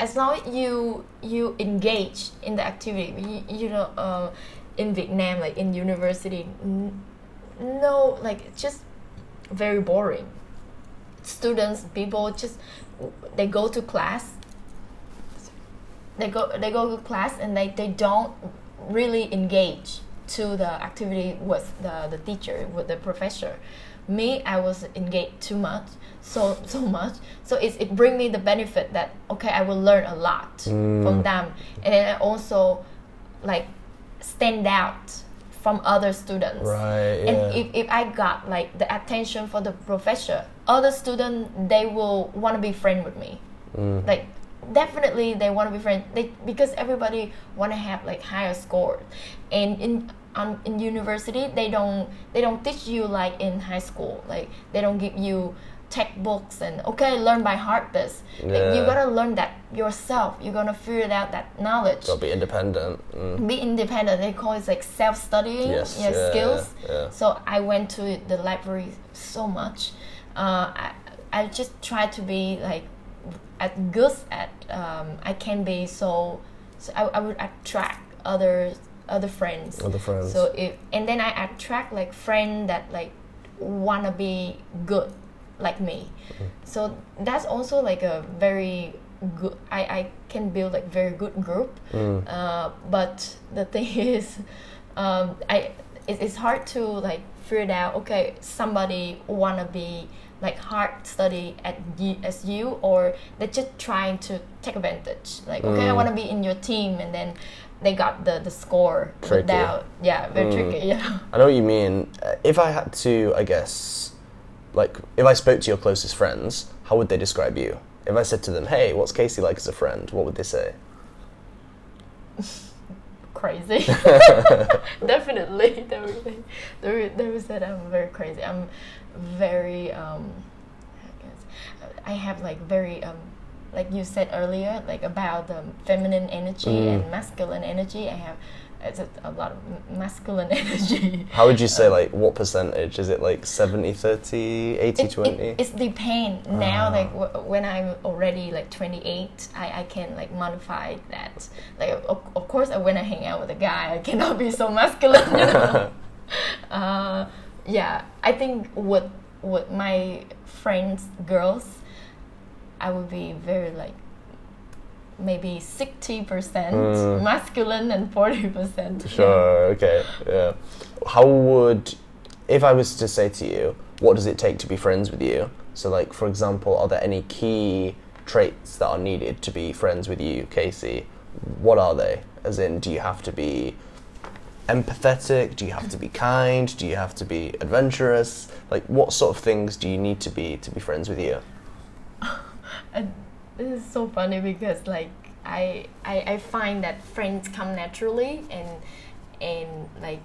as long as you you engage in the activity, you, you know, uh, in Vietnam, like in university, no, like just very boring. Students, people just they go to class. They go they go to class and they, they don't really engage to the activity with the, the teacher with the professor. Me i was engaged too much so so much. So it's, it bring me the benefit that okay i will learn a lot from mm. them. And then i also like stand out from other students.
Right.
and if, if i got like the attention for the professor other student they will want to be friend with me. Mm. Like definitely they want to be friends they, because everybody want to have like higher score. And in um, in university they don't they don't teach you like in high school. Like they don't give you textbooks and okay learn by heart this. Like, you gotta learn that yourself. You're gonna figure out that knowledge.
Be independent. Mm.
be independent. They call it like self-studying
Yes,
yeah,
yeah,
skills.
yeah.
so i went to the library so much. Uh, I, I just try to be like as good at um, i can be so, so I, I would attract other other friends
Other friends.
so if and then i attract like friend that like wanna be good like me
Mm-hmm.
so that's also like a very good i, I can build like very good group
Mm.
uh, but the thing is um, i it, it's hard to like figure out okay somebody wanna be like hard study at you or they're just trying to take advantage like okay i
Mm.
want to be in your team and then they got the the score
Tricky.
without yeah very
Mm.
tricky yeah
I know what you mean. Uh, If I had to, I guess, like, if I spoke to your closest friends, how would they describe you? If I said to them, "Hey, what's Casey like as a friend?" What would they say?
crazy. Definitely, they would, they would, they would say I'm very crazy. I'm very, um, I have like very, um, like you said earlier, like about the feminine energy
Mm.
and masculine energy. I have it's a, a lot of masculine energy.
How would you say, like, what percentage? Is it like 70 30, 80
it,
20?
It, it's depend now.
Ah.
Like w- when I'm already like 28, I, I can like modify that. Like of, of course, when I hang out with a guy, I cannot be so masculine. You know? uh, yeah, I think with with my friends, girls, I would be very like maybe 60%
Mm.
masculine and 40%
Sure, okay, yeah. How would, if I was to say to you, what does it take to be friends with you? So, like, for example, are there any key traits that are needed to be friends with you, Casey? What are they? As in, do you have to be empathetic? Do you have to be kind? Do you have to be adventurous? Like, what sort of things do you need to be to be friends with you?
This is so funny because like I, I I find that friends come naturally and and like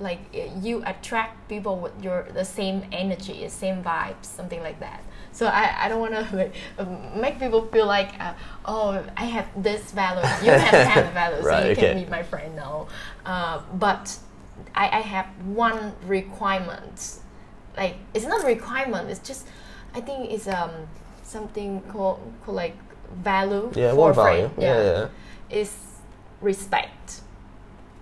like uh, you attract people with your the same energy, the same vibes, something like that. So I, I don't want to like, um, make people feel like uh, oh I have this value, you have that value, so you
okay.
can be my friend now. Uh, but I, I have one requirement like it's not a requirement it's just i think it's um something called, called like value
Yeah,
for
one
a friend,
value. Yeah, yeah.
is respect.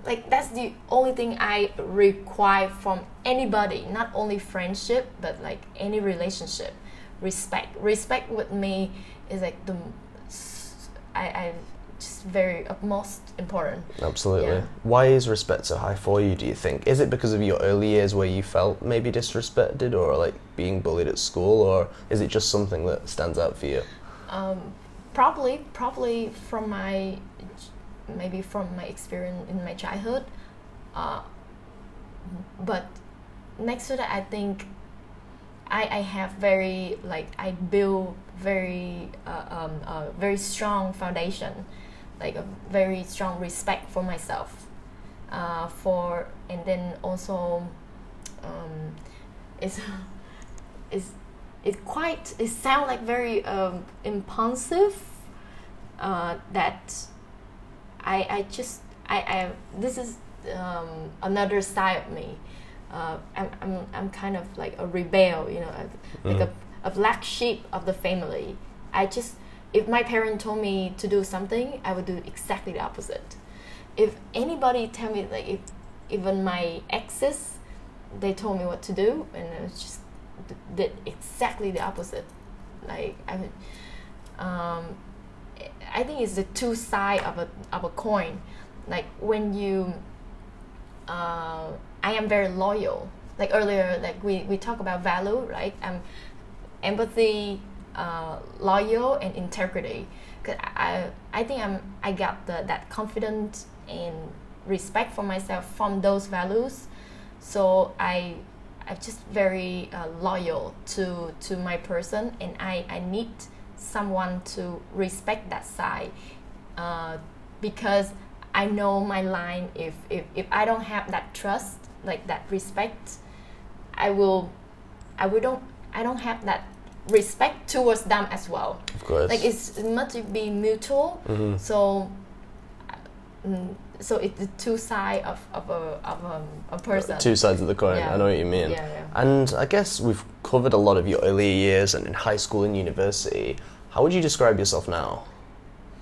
Like that's the only thing I require from anybody, not only friendship, but like any relationship. Respect. Respect with me is like the I, I just very utmost important.
Absolutely.
Yeah.
Why is respect so high for you, do you think? Is it because of your early years where you felt maybe disrespected or like being bullied at school, or is it just something that stands out for you?
Um, probably, probably from my maybe from my experience in my childhood. Uh, but next to that, I think I, I have very like I build very uh, um, very strong foundation, like a very strong respect for myself, uh, for and then also um, it's it's it quite it sound like very um, impulsive uh, that I I just I, I this is um, another side of me. Uh, I'm, I'm, I'm kind of like a rebel, you know, like
Mhm.
a, a black sheep of the family. I just, if my parent told me to do something, I would do exactly the opposite. If anybody tell me, like, if even my exes, they told me what to do, and I was just did exactly the opposite. Like, I would, um, I think it's the two side of a of a coin. Like when you, uh, I am very loyal. Like earlier, like we we talk about value, right? I'm empathy, uh, loyal, and integrity. Cause I I think I'm I got the that confidence and respect for myself from those values. So I I'm just very uh, loyal to to my person, and I I need someone to respect that side uh, because I know my line. If, if if I don't have that trust, like that respect, I will I will don't I don't have that respect towards them as well.
Of course.
Like it's it must be mutual.
Mhm.
So. mm, So it's the two side of, of a of a, a person.
Two sides of the coin.
Yeah.
I know what you mean.
Yeah, yeah.
And I guess we've covered a lot of your earlier years and in high school and university. How would you describe yourself now?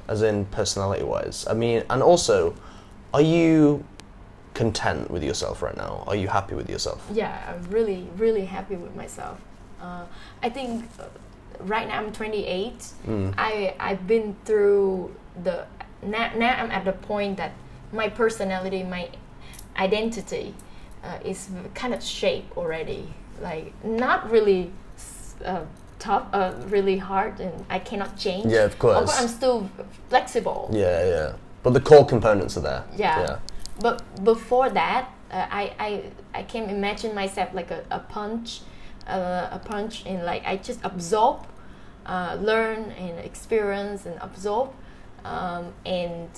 As in personality wise? I mean, and also, are you content with yourself right now? Are you happy with yourself?
yeah i'm really really happy with myself uh, i think uh, right now i'm 28
Mm.
i i've been through the now, now i'm at the point that my personality my identity uh, is kind of shaped already like not really uh, tough uh, really hard and i cannot change
Yeah, of course.
Although i'm still flexible
Yeah, yeah. But the core components are there.
Yeah. yeah. But before that, uh, I, I I can imagine myself like a, a punch, uh, a punch, and like I just absorb, uh, learn and experience and absorb, um, and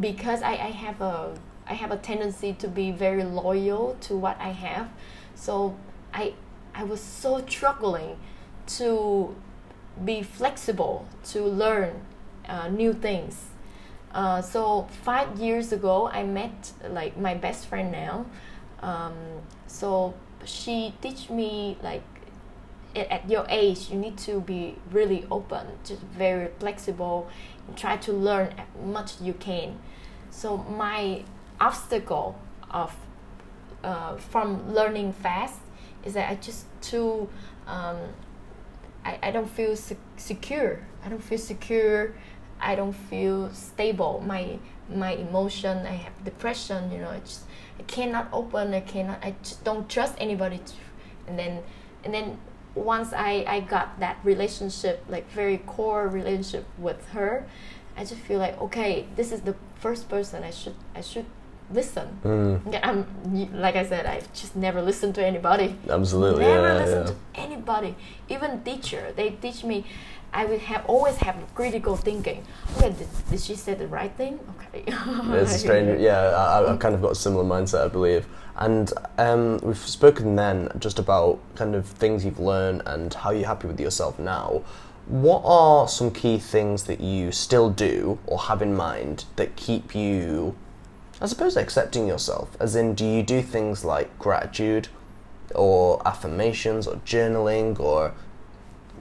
because I, I have a I have a tendency to be very loyal to what I have, so I I was so struggling to be flexible to learn uh, new things. Uh, so five years ago, I met like my best friend now. Um, so she teach me like at, your age, you need to be really open, just very flexible, and try to learn as much you can. So my obstacle of uh, from learning fast is that I just too um, I, I don't feel se- secure. I don't feel secure. I don't feel stable. My my emotion. I have depression. You know, I just I cannot open. I cannot. I just don't trust anybody. And then and then once I I got that relationship, like very core relationship with her, I just feel like okay, this is the first person I should I should listen.
Mm,
Yeah, I'm like I said, I just never listened to anybody.
absolutely.
I never
yeah,
listen
yeah.
to anybody, even teacher. They teach me. I would have always have critical thinking. Okay, did, did she say the right thing? Okay.
It's strange. Yeah, I, I've kind of got a similar mindset, I believe. And um, we've spoken then just about kind of things you've learned and how you're happy with yourself now. What are some key things that you still do or have in mind that keep you, I suppose, accepting yourself? As in, do you do things like gratitude or affirmations or journaling or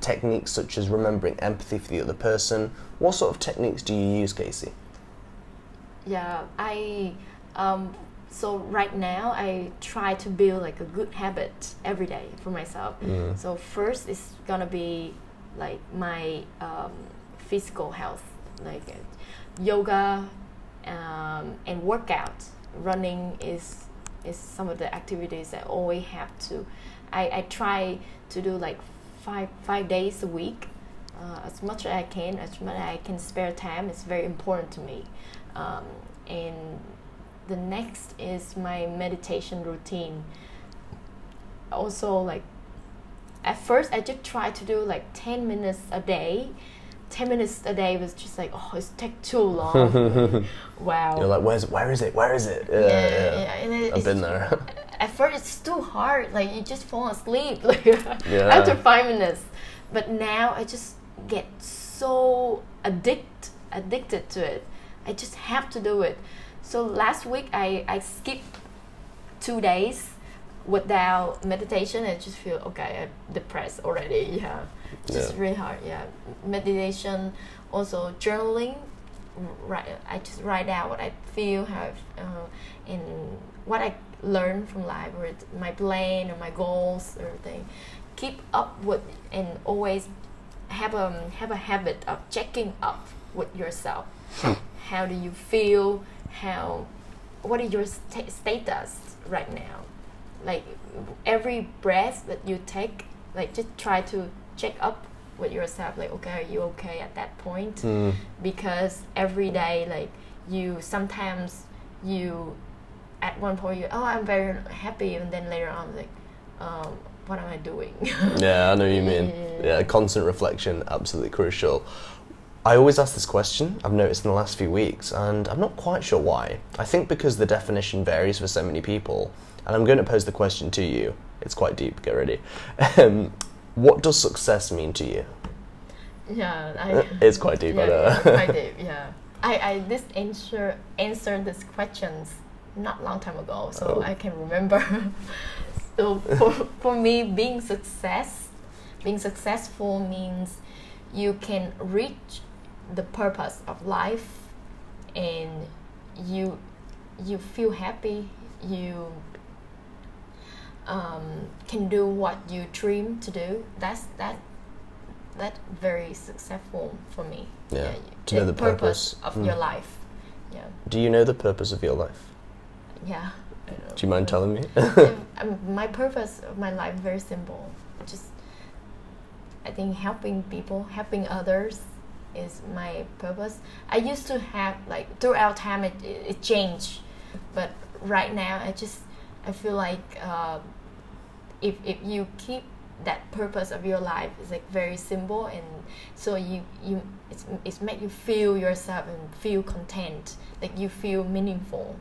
techniques such as remembering empathy for the other person. What sort of techniques do you use, Casey?
Yeah, I um, so right now I try to build like a good habit every day for myself.
Mm.
So first it's gonna be like my um, physical health, like uh, yoga um, and workout. Running is is some of the activities I always have to. I, I try to do like five five days a week, uh, as much as I can, as much as I can spare time. It's very important to me, um, and the next is my meditation routine. Also, like at first, I just try to do like ten minutes a day. Ten minutes a day was just like oh, it's take too long. wow.
You're like, where's where is it? Where is it? Yeah,
yeah,
yeah.
yeah,
I've been there.
At first, it's too hard. Like you just fall asleep. Like
Yeah.
after five minutes. But now I just get so addict addicted to it. I just have to do it. So last week I I skipped two days without meditation. I just feel okay. I'm depressed already. Yeah, just
Yeah.
really hard. Yeah, meditation. Also journaling. Right, I just write out what I feel, how, I- uh, and what I learn from life, or my plan, or my goals, or everything. Keep up with and always have a have a habit of checking up with yourself. how do you feel? How what is your sta- status right now? Like every breath that you take, like just try to check up with yourself. Like okay, are you okay at that point?
Mm.
because every day like you sometimes you at one point you oh i'm very happy and then later on like um, what am i doing
Yeah, I know you mean.
Yeah.
Constant reflection, absolutely crucial. I always ask this question, I've noticed in the last few weeks, and I'm not quite sure why. I think because the definition varies for so many people, and I'm going to pose the question to you. It's quite deep, get ready. Um, what does success mean to you?
yeah I,
It's quite deep, I
yeah,
know.
yeah, quite deep yeah i i this answer answered these questions not long time ago so
Oh.
i can remember so for, for me being success being successful means you can reach the purpose of life and you you feel happy you um, can do what you dream to do that's that that very successful for me
Yeah, to know the purpose.
of
Mm.
your life yeah
Do you know the purpose of your life?
Yeah.
Do you mind telling me?
Um, my purpose of my life very simple. Just i think helping people helping others is my purpose. I used to have like throughout time it, it, it changed. But right now i just i feel like uh, if, if you keep that purpose of your life is like very simple and so you you it's, it's make you feel yourself and feel content. Like you feel meaningful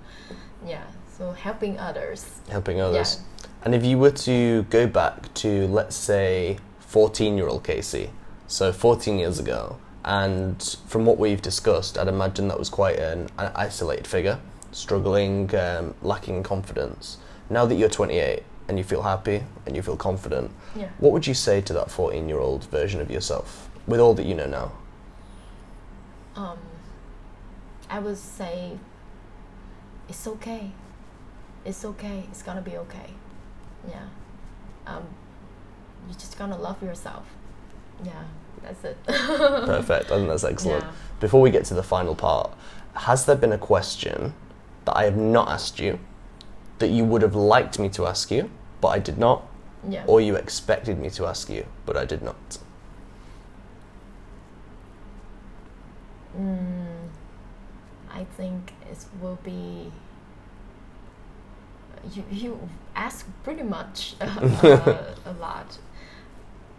yeah so helping others
Helping others. And if you were to go back to, let's say, 14 year old Casey, so 14 years ago, and from what we've discussed, I'd imagine that was quite an, an isolated figure, struggling, um, lacking confidence. Now that you're 28 and you feel happy and you feel confident,
yeah
what would you say to that 14 year old version of yourself with all that you know now?
um, I would say it's okay. It's okay. It's gonna be okay. Yeah. Um, you're just gonna love yourself. Yeah, that's it.
Perfect. I think that's excellent.
Yeah.
Before we get to the final part, has there been a question that I have not asked you that you would have liked me to ask you, but I did not,
Yeah.
or you expected me to ask you, but I did not?
Mm, I think it will be. You you ask pretty much uh, a lot.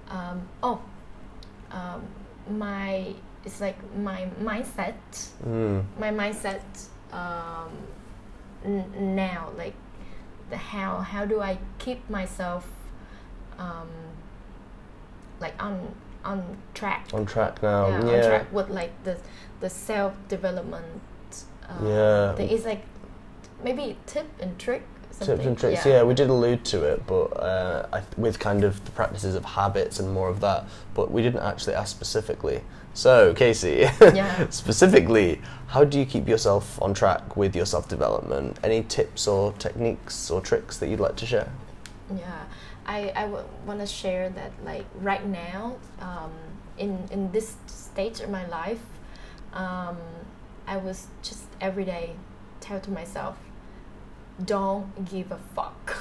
Um, oh, um, my it's like my mindset.
Mm.
My mindset um, n- now, like the how how do I keep myself um, like on on track
On track now.
yeah,
Yeah.
on track with like the the self development. Uh,
Yeah.
thing. It's like maybe tip and trick
tips and tricks. Yeah. we did allude to it, but uh, I, with kind of the practices of habits and more of that. But we didn't actually ask specifically. So, Casey,
Yeah.
specifically, how do you keep yourself on track with your self development? Any tips or techniques or tricks that you'd like to share?
Yeah, I, I w- want to share that like right now, um, in in this stage of my life, um, I was just every day tell to myself, don't give a fuck.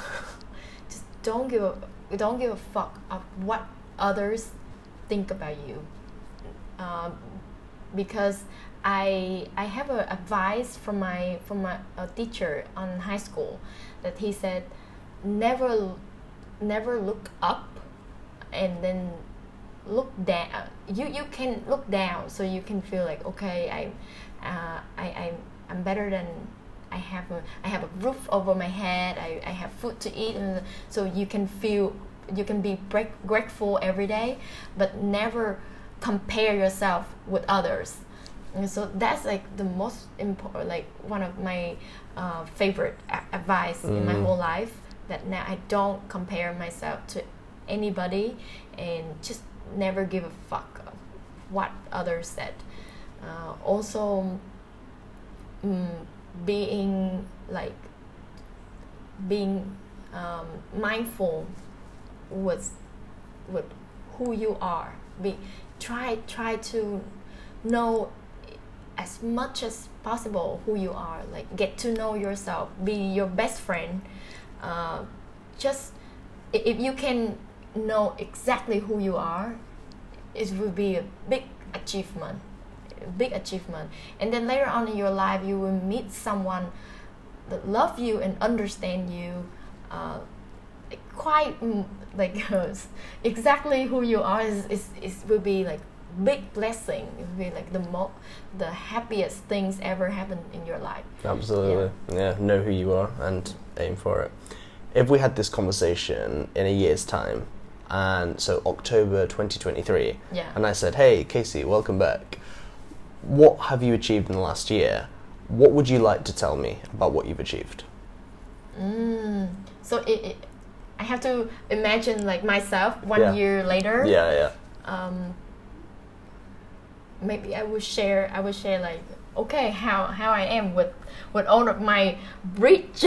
just don't give a don't give a fuck of what others think about you. Um, because I I have a advice from my from my teacher on high school that he said never never look up and then look down you you can look down so you can feel like okay I uh, I I'm, I'm better than I have a I have a roof over my head I, I have food to eat and so you can feel you can be break, grateful every day but never compare yourself with others and so that's like the most important like one of my uh, favorite a- advice in my
Mm.
whole life that now I don't compare myself to anybody and just never give a fuck of what others said. Uh, also, mm, being like being um, mindful with with who you are. Be try try to know as much as possible who you are. Like get to know yourself. Be your best friend. Uh, just if you can know exactly who you are, it will be a big achievement. Big achievement. And then later on in your life, you will meet someone that love you and understand you. Uh, quite mm, like exactly who you are is, is, is will be like big blessing it will be like the mo- the happiest things ever happen in your life
Absolutely. Yeah. know who you are and aim for it. If we had this conversation in a year's time, and so October 2023,
yeah
and I said, "Hey, Casey, welcome back. What have you achieved in the last year? What would you like to tell me about what you've achieved?"
mm. so it, it i have to imagine like myself one
Yeah.
year later
Yeah, yeah.
um, maybe I would share. I would share like okay how how I am with with all of my breach.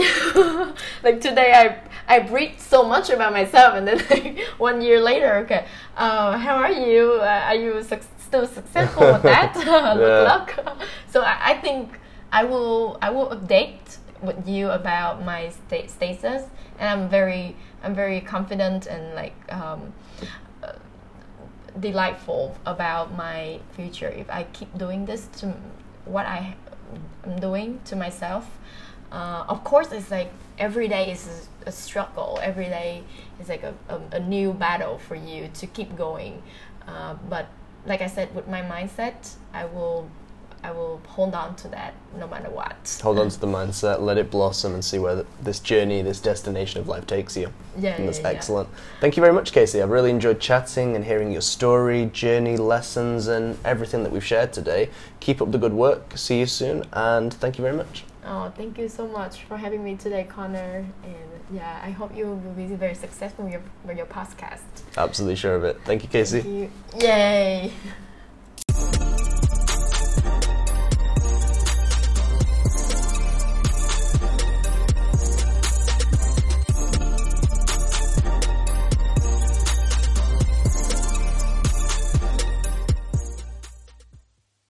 like today I I breathe so much about myself, and then like, one year later, okay, uh, how are you? Uh, are you suc still successful with that? Good luck. so I, I think I will I will update with you about my sta- status, and I'm very I'm very confident and like. Um, delightful about my future if I keep doing this to what I am doing to myself. Uh, of course, it's like every day is a struggle. Every day is like a, a, a new battle for you to keep going. Uh, but like I said, with my mindset, I will I will hold on to that no matter what.
Hold on to the mindset, let it blossom, and see where th- this journey, this destination of life takes you.
Yeah,
And that's
yeah, yeah.
excellent. Thank you very much, Casey. I've really enjoyed chatting and hearing your story, journey, lessons, and everything that we've shared today. Keep up the good work. See you soon, and thank you very much.
Oh, thank you so much for having me today, Connor. And yeah, I hope you will be very successful with your, with your podcast.
Absolutely sure of it. Thank you, Casey.
Thank you. Yay!